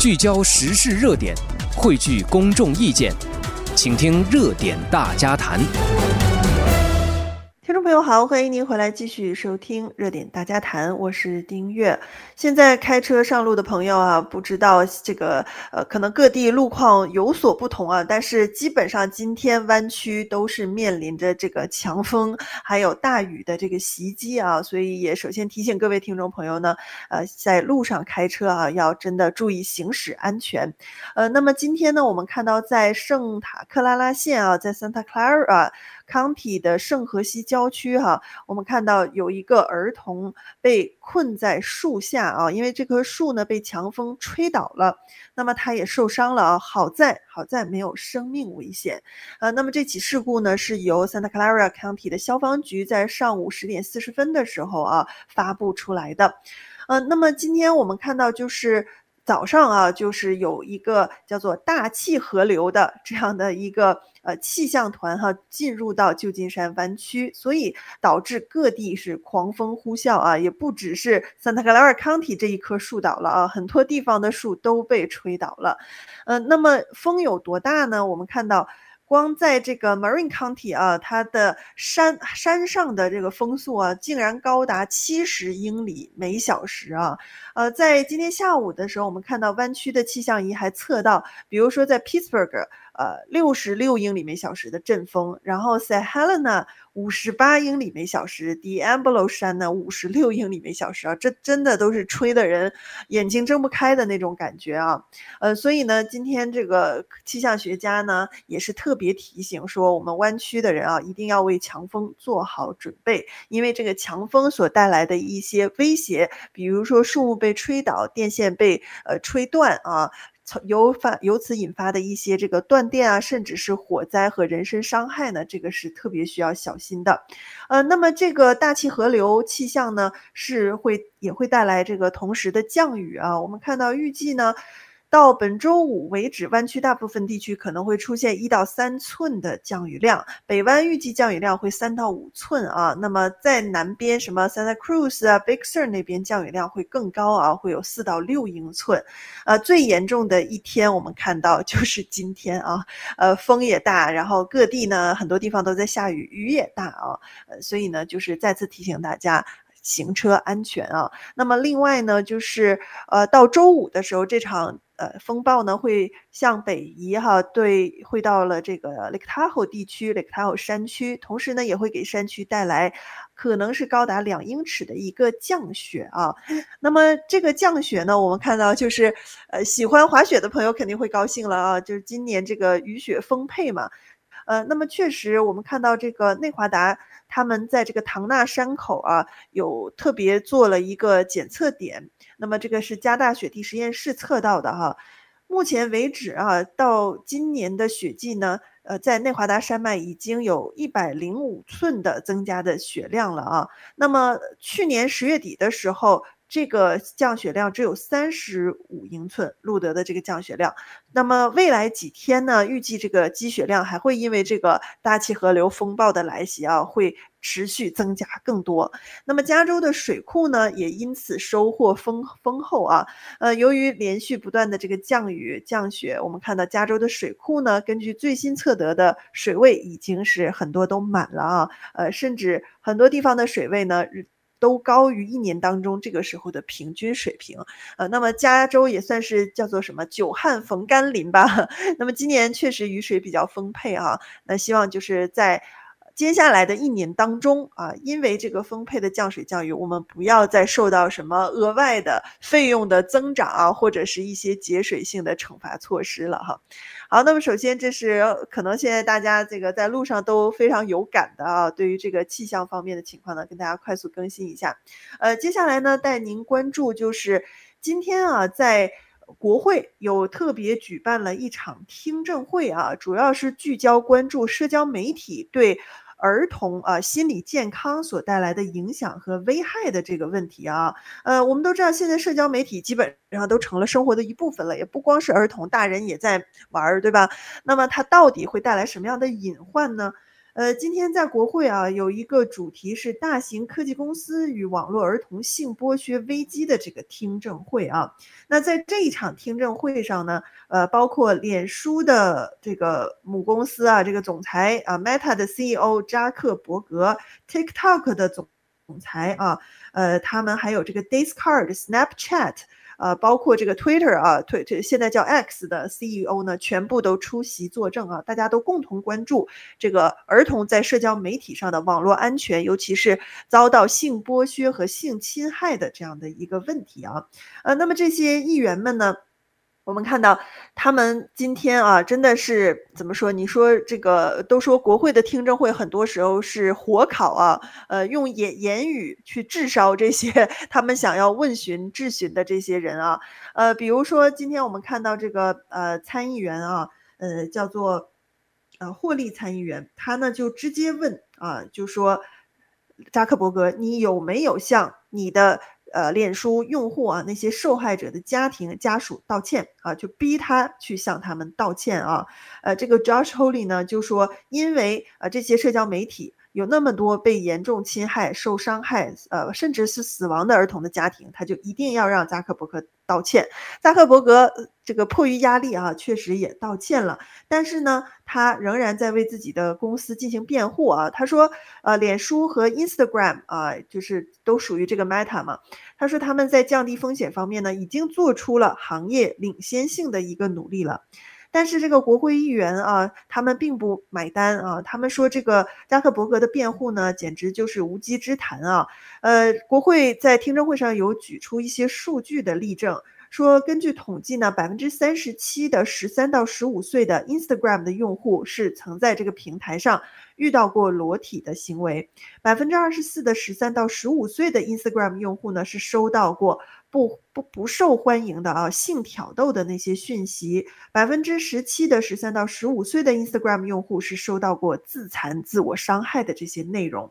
聚焦时事热点，汇聚公众意见，请听热点大家谈。朋友好，欢迎您回来继续收听热点大家谈，我是丁月。现在开车上路的朋友啊，不知道这个呃，可能各地路况有所不同啊，但是基本上今天湾区都是面临着这个强风还有大雨的这个袭击啊，所以也首先提醒各位听众朋友呢，呃，在路上开车啊，要真的注意行驶安全。呃，那么今天呢，我们看到在圣塔克拉拉县啊，在 Santa Clara County 的圣荷西郊区哈、我们看到有一个儿童被困在树下啊，因为这棵树呢被强风吹倒了，那么他也受伤了啊。好在好在没有生命危险。呃，那么这起事故呢是由 Santa Clara County 的消防局在上午十点四十分的时候啊发布出来的。呃，那么今天我们看到就是。早上啊，就是有一个叫做大气河流的这样的一个呃气象团哈、进入到旧金山湾区，所以导致各地是狂风呼啸啊，也不只是 Santa Clara County 这一棵树倒了啊，很多地方的树都被吹倒了。嗯、呃，那么风有多大呢？我们看到。光在这个 Marin County 啊，它的山山上的这个风速啊，竟然高达七十英里每小时啊！呃，在今天下午的时候，我们看到湾区的气象仪还测到，比如说在 Pittsburgh。呃，六十六英里每小时的阵风，然后 St. Helena 五十八英里每小时，Diablo 山呢五十六英里每小时啊，这真的都是吹的人眼睛睁不开的那种感觉啊。呃，所以呢，今天这个气象学家呢也是特别提醒说，我们湾区的人啊，一定要为强风做好准备，因为这个强风所带来的一些威胁，比如说树木被吹倒，电线被呃吹断啊。由发由此引发的一些这个断电啊，甚至是火灾和人身伤害呢，这个是特别需要小心的。呃，那么这个大气河流气象呢，是会也会带来这个同时的降雨啊。我们看到预计呢。到本周五为止，湾区大部分地区可能会出现一到三寸的降雨量，北湾预计降雨量会三到五寸啊。那么在南边，什么 Santa Cruz 啊、Big Sur 那边降雨量会更高啊，会有四到六英寸。呃，最严重的一天我们看到就是今天啊，呃，风也大，然后各地呢很多地方都在下雨，雨也大啊。呃，所以呢，就是再次提醒大家。行车安全啊，那么另外呢，就是呃，到周五的时候，这场呃风暴呢会向北移哈，对，会到了这个 Lake Tahoe 地区，Lake Tahoe 山区，同时呢也会给山区带来可能是高达两英尺的一个降雪啊。那么这个降雪呢，我们看到就是呃喜欢滑雪的朋友肯定会高兴了啊，就是今年这个雨雪丰沛嘛。呃，那么确实，我们看到这个内华达，他们在这个唐纳山口啊，有特别做了一个检测点。那么这个是加大雪地实验室测到的哈。目前为止啊，到今年的雪季呢，呃，在内华达山脉已经有一百零五寸的增加的雪量了啊。那么去年十月底的时候。这个降雪量只有三十五英寸，录得的这个降雪量。那么未来几天呢？预计这个积雪量还会因为这个大气河流风暴的来袭啊，会持续增加更多。那么加州的水库呢，也因此收获丰丰厚啊。呃，由于连续不断的这个降雨降雪，我们看到加州的水库呢，根据最新测得的水位已经是很多都满了啊。呃，甚至很多地方的水位呢。都高于一年当中这个时候的平均水平，呃，那么加州也算是叫做什么久旱逢甘霖吧。那么今年确实雨水比较丰沛啊，那希望就是在接下来的一年当中啊，因为这个丰沛的降水降雨，我们不要再受到什么额外的费用的增长啊，或者是一些节水性的惩罚措施了哈。好，那么首先这是可能现在大家这个在路上都非常有感的啊，对于这个气象方面的情况呢，跟大家快速更新一下。呃，接下来呢，带您关注就是今天啊，在国会有特别举办了一场听证会啊，主要是聚焦关注社交媒体对。儿童啊，心理健康所带来的影响和危害的这个问题啊，呃，我们都知道，现在社交媒体基本上都成了生活的一部分了，也不光是儿童，大人也在玩儿，对吧？那么它到底会带来什么样的隐患呢？呃，今天在国会啊，有一个主题是大型科技公司与网络儿童性剥削危机的这个听证会啊。那在这一场听证会上呢，呃，包括脸书的这个母公司啊，这个总裁啊，Meta 的 CEO 扎克伯格，TikTok 的总总裁啊，呃，他们还有这个 Discord、Snapchat。呃，包括这个 Twitter 啊，推推现在叫 X 的 CEO 呢，全部都出席作证啊，大家都共同关注这个儿童在社交媒体上的网络安全，尤其是遭到性剥削和性侵害的这样的一个问题啊。呃，那么这些议员们呢，我们看到他们今天啊，真的是怎么说？你说这个都说国会的听证会很多时候是火烤啊，呃，用言言语去炙烧这些他们想要问询质询的这些人啊，呃，比如说今天我们看到这个呃参议员啊，呃叫做呃霍利参议员，他呢就直接问啊，就说扎克伯格，你有没有向你的呃，脸书用户啊，那些受害者的家庭家属道歉啊，就逼他去向他们道歉啊。呃，这个 Josh holly 呢就说，因为啊这些社交媒体。有那么多被严重侵害、受伤害，呃，甚至是死亡的儿童的家庭，他就一定要让扎克伯格道歉。扎克伯格这个迫于压力啊，确实也道歉了，但是呢，他仍然在为自己的公司进行辩护啊。他说，呃，脸书和 Instagram 啊，就是都属于这个 Meta 嘛。他说他们在降低风险方面呢，已经做出了行业领先性的一个努力了。但是这个国会议员啊，他们并不买单啊。他们说这个扎克伯格的辩护呢，简直就是无稽之谈啊。呃，国会在听证会上有举出一些数据的例证，说根据统计呢，百分之三十七的十三到十五岁的 Instagram 的用户是曾在这个平台上遇到过裸体的行为，百分之二十四的十三到十五岁的 Instagram 用户呢是收到过。不不不受欢迎的啊，性挑逗的那些讯息，百分之十七的十三到十五岁的 Instagram 用户是收到过自残、自我伤害的这些内容，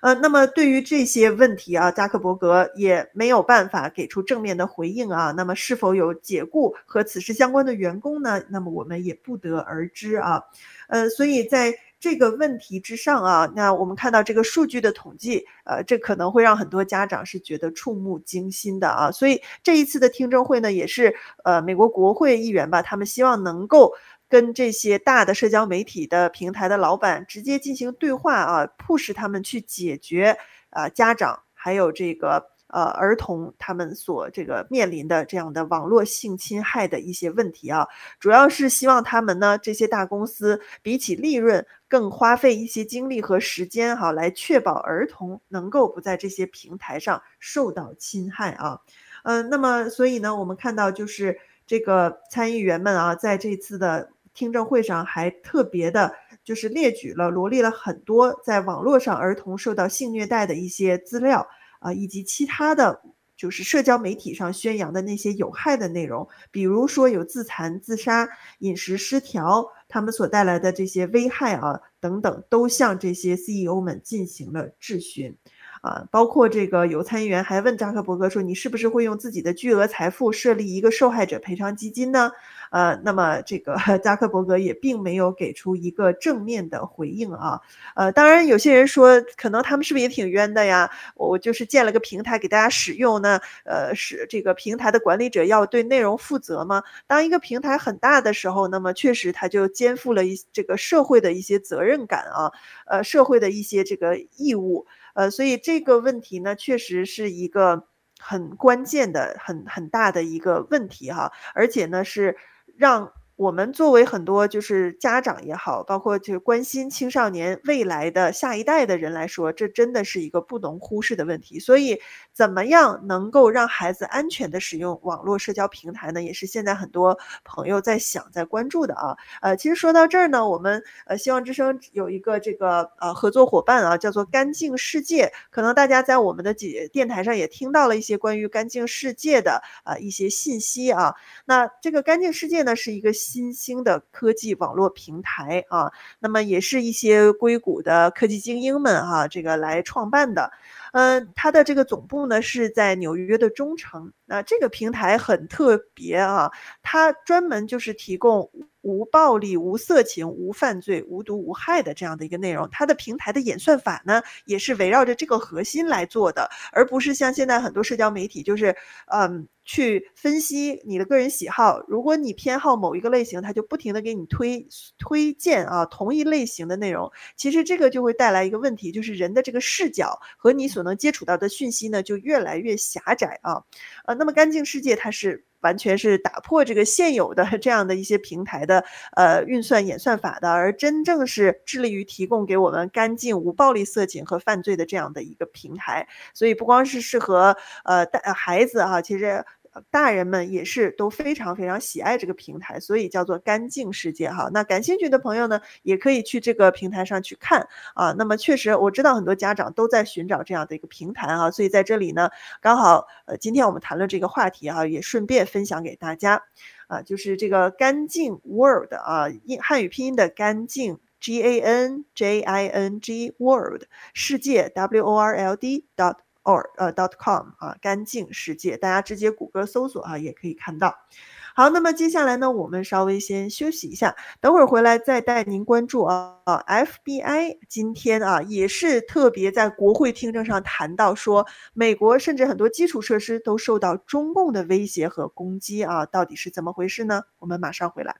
呃，那么对于这些问题啊，扎克伯格也没有办法给出正面的回应啊。那么是否有解雇和此事相关的员工呢？那么我们也不得而知啊。呃，所以在。这个问题之上啊，那我们看到这个数据的统计，呃，这可能会让很多家长是觉得触目惊心的啊。所以这一次的听证会呢，也是呃美国国会议员吧，他们希望能够跟这些大的社交媒体的平台的老板直接进行对话啊，迫使他们去解决啊家长还有这个。呃，儿童他们所这个面临的这样的网络性侵害的一些问题啊，主要是希望他们呢，这些大公司比起利润更花费一些精力和时间哈，来确保儿童能够不在这些平台上受到侵害啊。嗯、那么所以呢，我们看到就是这个参议员们啊，在这次的听证会上还特别的，就是列举了罗列了很多在网络上儿童受到性虐待的一些资料。啊，以及其他的就是社交媒体上宣扬的那些有害的内容，比如说有自残、自杀、饮食失调，他们所带来的这些危害啊等等，都向这些 CEO 们进行了质询。啊，包括这个有参议员还问扎克伯格说：“你是不是会用自己的巨额财富设立一个受害者赔偿基金呢？”呃，那么这个 扎克伯格也并没有给出一个正面的回应啊。呃，当然有些人说，可能他们是不是也挺冤的呀？我就是建了个平台给大家使用呢，呃，是这个平台的管理者要对内容负责吗？当一个平台很大的时候，那么确实他就肩负了一这个社会的一些责任感啊，呃，社会的一些这个义务。呃，所以这个问题呢，确实是一个很关键的、很很大的一个问题哈，而且呢是让。我们作为很多就是家长也好，包括就是关心青少年未来的下一代的人来说，这真的是一个不能忽视的问题。所以，怎么样能够让孩子安全的使用网络社交平台呢？也是现在很多朋友在想、在关注的啊。呃，其实说到这儿呢，我们呃希望之声有一个这个呃合作伙伴啊，叫做干净世界。可能大家在我们的几电台上也听到了一些关于干净世界的啊、呃、一些信息啊。那这个干净世界呢，是一个。新兴的科技网络平台啊，那么也是一些硅谷的科技精英们哈、这个来创办的。嗯、它的这个总部呢是在纽约的中城。那这个平台很特别啊，它专门就是提供无暴力、无色情、无犯罪、无毒无害的这样的一个内容。它的平台的演算法呢，也是围绕着这个核心来做的，而不是像现在很多社交媒体，就是嗯。去分析你的个人喜好，如果你偏好某一个类型，它就不停地给你推推荐啊同一类型的内容。其实这个就会带来一个问题，就是人的这个视角和你所能接触到的讯息呢，就越来越狭窄啊。呃，那么干净世界它是完全是打破这个现有的这样的一些平台的呃运算演算法的，而真正是致力于提供给我们干净无暴力、色情和犯罪的这样的一个平台。所以不光是适合呃带孩子啊，其实。大人们也是都非常非常喜爱这个平台，所以叫做干净世界哈。那感兴趣的朋友呢，也可以去这个平台上去看啊。那么确实，我知道很多家长都在寻找这样的一个平台啊，所以在这里呢，刚好呃，今天我们谈论这个话题啊，也顺便分享给大家啊，就是这个干净 world 啊，英汉语拼音的干净 G A N J I N G world 世界 W O R L D dot or 呃 dot com 啊，干净世界，大家直接谷歌搜索啊，也可以看到。好，那么接下来呢，我们稍微先休息一下，等会儿回来再带您关注啊。FBI 今天啊，也是特别在国会听证上谈到说，美国甚至很多基础设施都受到中共的威胁和攻击啊，到底是怎么回事呢？我们马上回来。